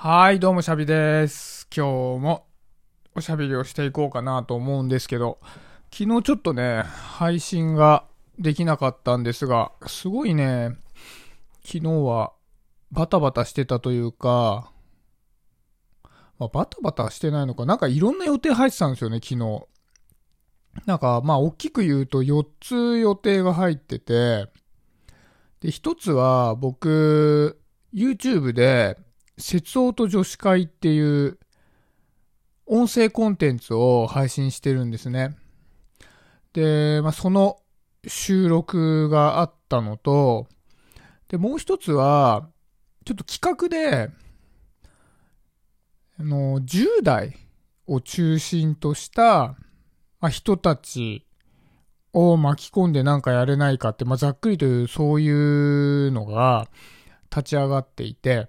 はい、どうもシャビです。今日もおしゃべりをしていこうかなと思うんですけど、昨日ちょっとね、配信ができなかったんですが、すごいね、昨日はバタバタしてたというか、まあ、バタバタしてないのか、なんかいろんな予定入ってたんですよね、昨日。なんか、まあ、大きく言うと4つ予定が入ってて、で、1つは僕、YouTube で、節音と女子会っていう音声コンテンツを配信してるんですね。で、まあ、その収録があったのと、で、もう一つは、ちょっと企画で、あの、10代を中心とした、まあ、人たちを巻き込んでなんかやれないかって、まあ、ざっくりというそういうのが立ち上がっていて、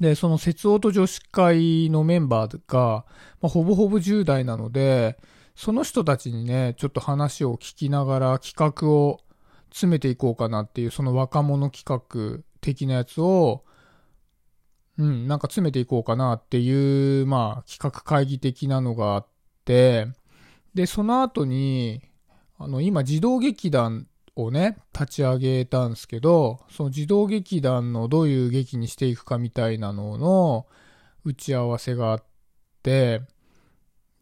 で、その節音女子会のメンバーが、まあ、ほぼほぼ10代なので、その人たちにね、ちょっと話を聞きながら企画を詰めていこうかなっていう、その若者企画的なやつを、うん、なんか詰めていこうかなっていう、まあ、企画会議的なのがあって、で、その後に、あの、今、児童劇団をね、立ち上げたんですけど、その児童劇団のどういう劇にしていくかみたいなのの打ち合わせがあって、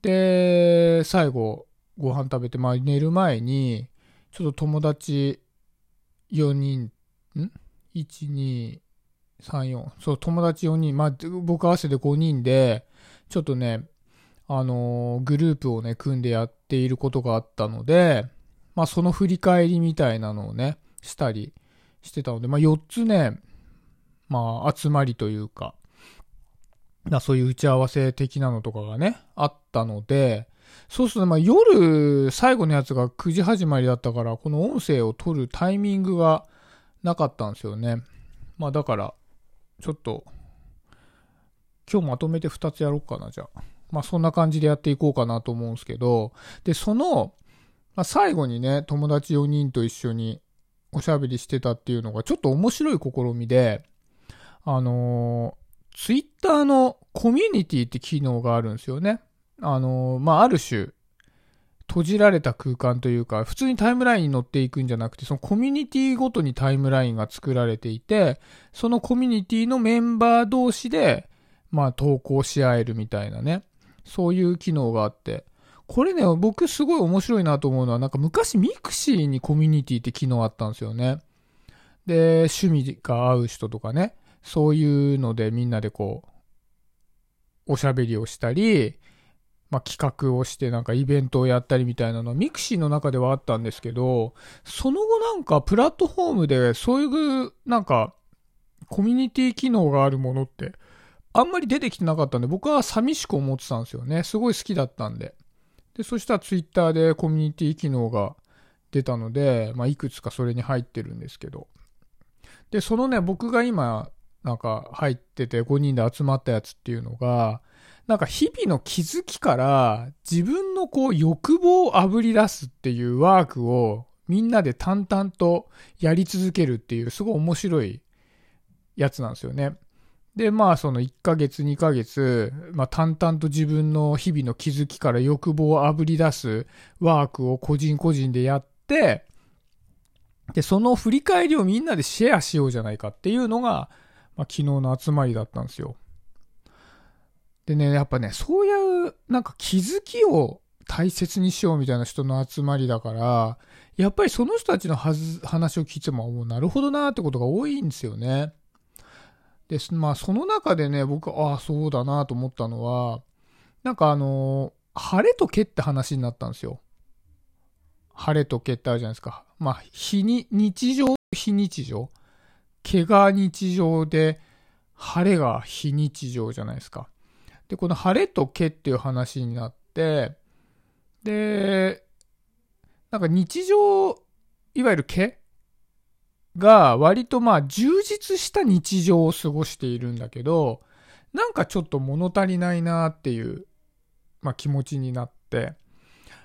で、最後、ご飯食べて、まあ寝る前に、ちょっと友達4人、ん ?1、2、3、4。そう、友達4人、まあ僕合わせて5人で、ちょっとね、あのーグループをね、組んでやっていることがあったので、まあその振り返りみたいなのをね、したりしてたので、まあ4つね、まあ集まりというか、なそういう打ち合わせ的なのとかがね、あったので、そうすると、ま夜、最後のやつが9時始まりだったから、この音声を取るタイミングがなかったんですよね。まあだから、ちょっと、今日まとめて2つやろうかな、じゃあ。まあそんな感じでやっていこうかなと思うんですけど、で、その、まあ、最後にね、友達4人と一緒におしゃべりしてたっていうのがちょっと面白い試みで、あのー、ツイッターのコミュニティって機能があるんですよね。あのー、まあ、ある種、閉じられた空間というか、普通にタイムラインに乗っていくんじゃなくて、そのコミュニティごとにタイムラインが作られていて、そのコミュニティのメンバー同士で、まあ、投稿し合えるみたいなね。そういう機能があって、これね、僕すごい面白いなと思うのは、なんか昔ミクシーにコミュニティって機能あったんですよね。で、趣味が合う人とかね、そういうのでみんなでこう、おしゃべりをしたり、まあ、企画をしてなんかイベントをやったりみたいなのはミクシーの中ではあったんですけど、その後なんかプラットフォームでそういうなんかコミュニティ機能があるものってあんまり出てきてなかったんで僕は寂しく思ってたんですよね。すごい好きだったんで。で、そしたらツイッターでコミュニティ機能が出たので、まあ、いくつかそれに入ってるんですけど。で、そのね、僕が今、なんか入ってて5人で集まったやつっていうのが、なんか日々の気づきから自分のこう欲望をあぶり出すっていうワークをみんなで淡々とやり続けるっていうすごい面白いやつなんですよね。で、まあ、その1ヶ月、2ヶ月、まあ、淡々と自分の日々の気づきから欲望をあぶり出すワークを個人個人でやって、で、その振り返りをみんなでシェアしようじゃないかっていうのが、まあ、昨日の集まりだったんですよ。でね、やっぱね、そういう、なんか気づきを大切にしようみたいな人の集まりだから、やっぱりその人たちのはず話を聞いても、もうなるほどなってことが多いんですよね。で、まあ、その中でね、僕、ああ、そうだなと思ったのは、なんかあのー晴れと毛って話になったんですよ。晴れと毛ってあるじゃないですか。まあ、日に、日常、非日常。毛が日常で、晴れが非日常じゃないですか。で、この晴れと毛っていう話になって、で、なんか日常、いわゆる毛が割とまあ充実した日常を過ごしているんだけど、なんかちょっと物足りないなっていう、まあ気持ちになって、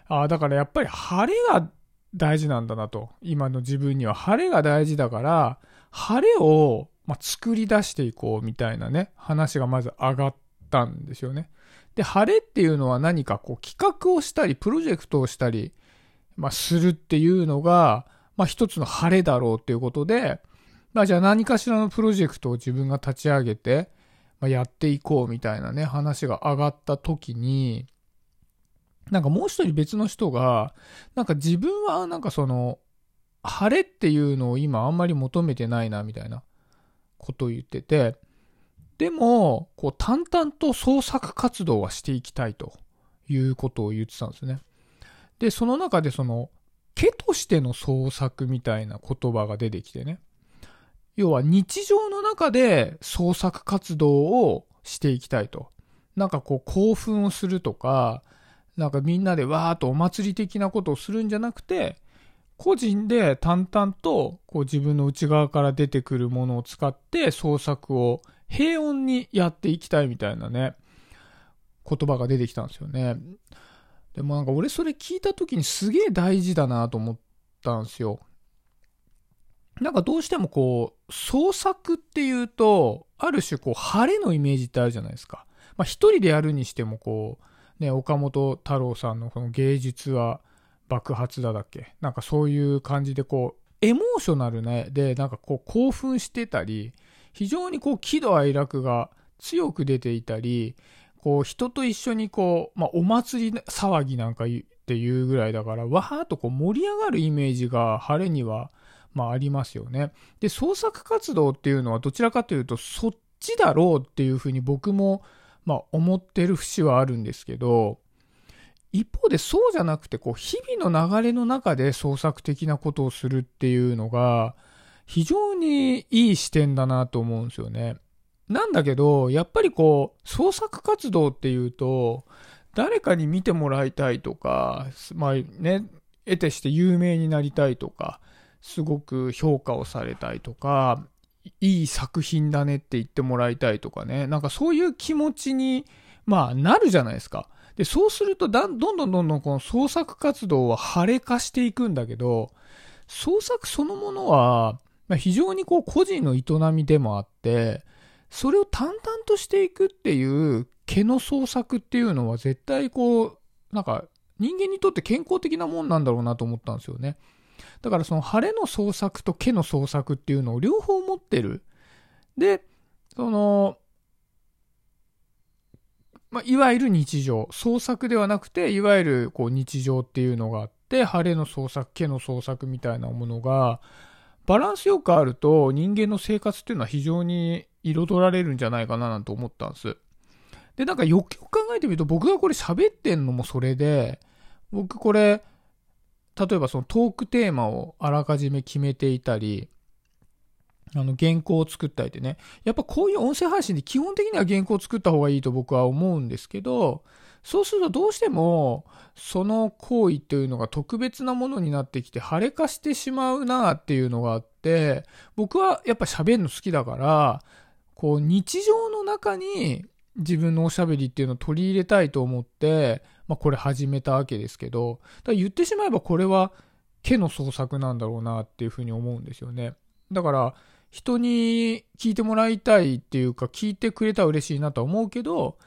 ああ、だからやっぱり晴れが大事なんだなと。今の自分には晴れが大事だから、晴れをまあ、作り出していこうみたいなね、話がまず上がったんですよね。で、晴れっていうのは何かこう企画をしたり、プロジェクトをしたり、まあ、するっていうのが、まあ、一つの晴れだろうっていうことで、まあ、じゃあ何かしらのプロジェクトを自分が立ち上げて、まあ、やっていこうみたいなね、話が上がった時に、なんかもう一人別の人が、なんか自分はなんかその、晴れっていうのを今あんまり求めてないなみたいなことを言ってて、でも、こう淡々と創作活動はしていきたいということを言ってたんですね。で、その中でその、毛としての創作みたいな言葉が出てきてね。要は日常の中で創作活動をしていきたいと。なんかこう興奮をするとか、なんかみんなでわーっとお祭り的なことをするんじゃなくて、個人で淡々とこう自分の内側から出てくるものを使って創作を平穏にやっていきたいみたいなね、言葉が出てきたんですよね。でもなんか俺それ聞いた時にすげえ大事だなと思ったんですよ。なんかどうしてもこう、創作っていうと、ある種こう、晴れのイメージってあるじゃないですか。まあ一人でやるにしてもこう、ね、岡本太郎さんのこの芸術は爆発だだっけ？なんかそういう感じでこう、エモーショナルね、で、なんかこう興奮してたり、非常にこう喜怒哀楽が強く出ていたり、こう人と一緒にこう、まあお祭り騒ぎなんかっていうぐらいだから、わーっとこう盛り上がるイメージが晴れには、まあありますよね。で、創作活動っていうのはどちらかというとそっちだろうっていうふうに僕も、まあ思ってる節はあるんですけど、一方でそうじゃなくて、こう日々の流れの中で創作的なことをするっていうのが、非常にいい視点だなと思うんですよね。なんだけど、やっぱりこう、創作活動っていうと、誰かに見てもらいたいとか、まあね、得てして有名になりたいとか、すごく評価をされたいとか、いい作品だねって言ってもらいたいとかね、なんかそういう気持ちに、まあなるじゃないですか。で、そうすると、どんどんどんどんこの創作活動は晴れ化していくんだけど、創作そのものは、まあ、非常にこう個人の営みでもあって、それを淡々としていくっていう毛の創作っていうのは絶対こう、なんか人間にとって健康的なもんなんだろうなと思ったんですよね。だからその晴れの創作と毛の創作っていうのを両方持ってる。で、その、まあ、いわゆる日常。創作ではなくて、いわゆるこう日常っていうのがあって、晴れの創作、毛の創作みたいなものが、バランスよくあると人間の生活っていうのは非常に彩られるんじゃないかななんて思ったんです。で、なんかよくよく考えてみると僕がこれ喋ってんのもそれで、僕これ、例えばそのトークテーマをあらかじめ決めていたり、あの原稿を作ったりでね、やっぱこういう音声配信で基本的には原稿を作った方がいいと僕は思うんですけど、そうするとどうしても、その行為っていうのが特別なものになってきて、腫れ化してしまうなっていうのがあって、僕はやっぱ喋るの好きだから、こう日常の中に自分のおしゃべりっていうのを取り入れたいと思って、まあこれ始めたわけですけど、だ言ってしまえばこれは毛の創作なんだろうなっていうふうに思うんですよね。だから、人に聞いてもらいたいっていうか、聞いてくれたら嬉しいなとは思うけど、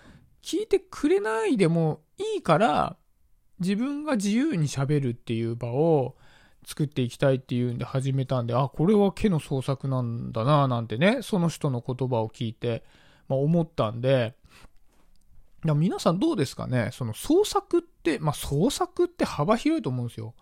聞いてくれないでもいいから、自分が自由に喋るっていう場を作っていきたいっていうんで始めたんで、あ、これは毛の創作なんだななんてね、その人の言葉を聞いて、まあ、思ったんで、いや皆さんどうですかねその創作って、まあ、創作って幅広いと思うんですよ。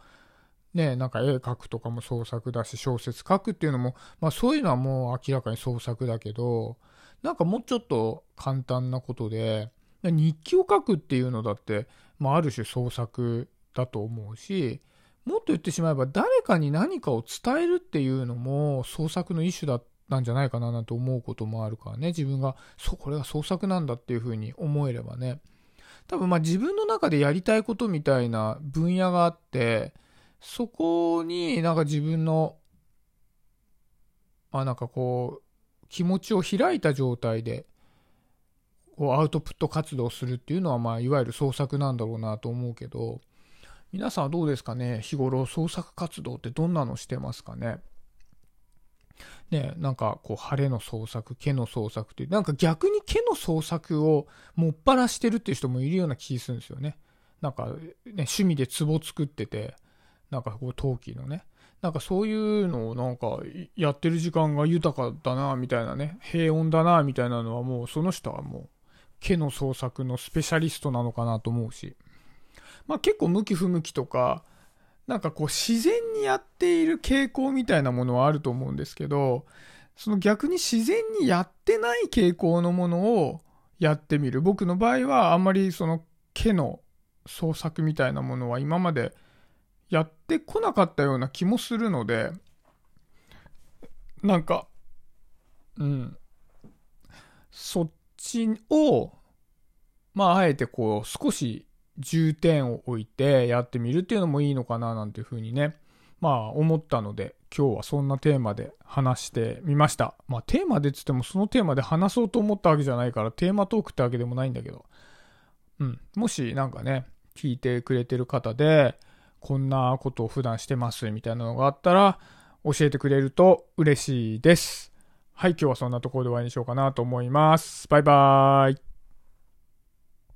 ね、なんか絵描くとかも創作だし、小説書くっていうのも、まあそういうのはもう明らかに創作だけど、なんかもうちょっと簡単なことで、日記を書くっていうのだって、まあ、ある種創作だと思うし、もっと言ってしまえば誰かに何かを伝えるっていうのも創作の一種だったんじゃないかななんて思うこともあるからね、自分が、そう、これが創作なんだっていうふうに思えればね。多分まあ自分の中でやりたいことみたいな分野があって、そこになんか自分の、まあなんかこう、気持ちを開いた状態で、こうアウトプット活動するっていうのは、まあ、いわゆる創作なんだろうなと思うけど、皆さんはどうですかね？日頃創作活動ってどんなのしてますかね？ね、なんかこう、晴れの創作、毛の創作って、なんか逆に毛の創作をもっぱらしてるっていう人もいるような気するんですよね。なんか、ね、趣味で壺作ってて、なんかこう、陶器のね。なんかそういうのをなんかやってる時間が豊かだな、みたいなね。平穏だな、みたいなのはもうその人はもう、毛の創作のスペシャリストなのかなと思うし。まあ結構向き不向きとか、なんかこう自然にやっている傾向みたいなものはあると思うんですけど、その逆に自然にやってない傾向のものをやってみる。僕の場合はあんまりその毛の創作みたいなものは今までやってこなかったような気もするので、なんか、うん。そっちを、まあ、あえてこう、少し重点を置いてやってみるっていうのもいいのかななんていうふうにね、まあ思ったので、今日はそんなテーマで話してみました。まあテーマでつってもそのテーマで話そうと思ったわけじゃないから、テーマトークってわけでもないんだけど、うん。もしなんかね、聞いてくれてる方で、こんなことを普段してますみたいなのがあったら、教えてくれると嬉しいです。はい、今日はそんなところで終わりにしようかなと思います。バイバーイ。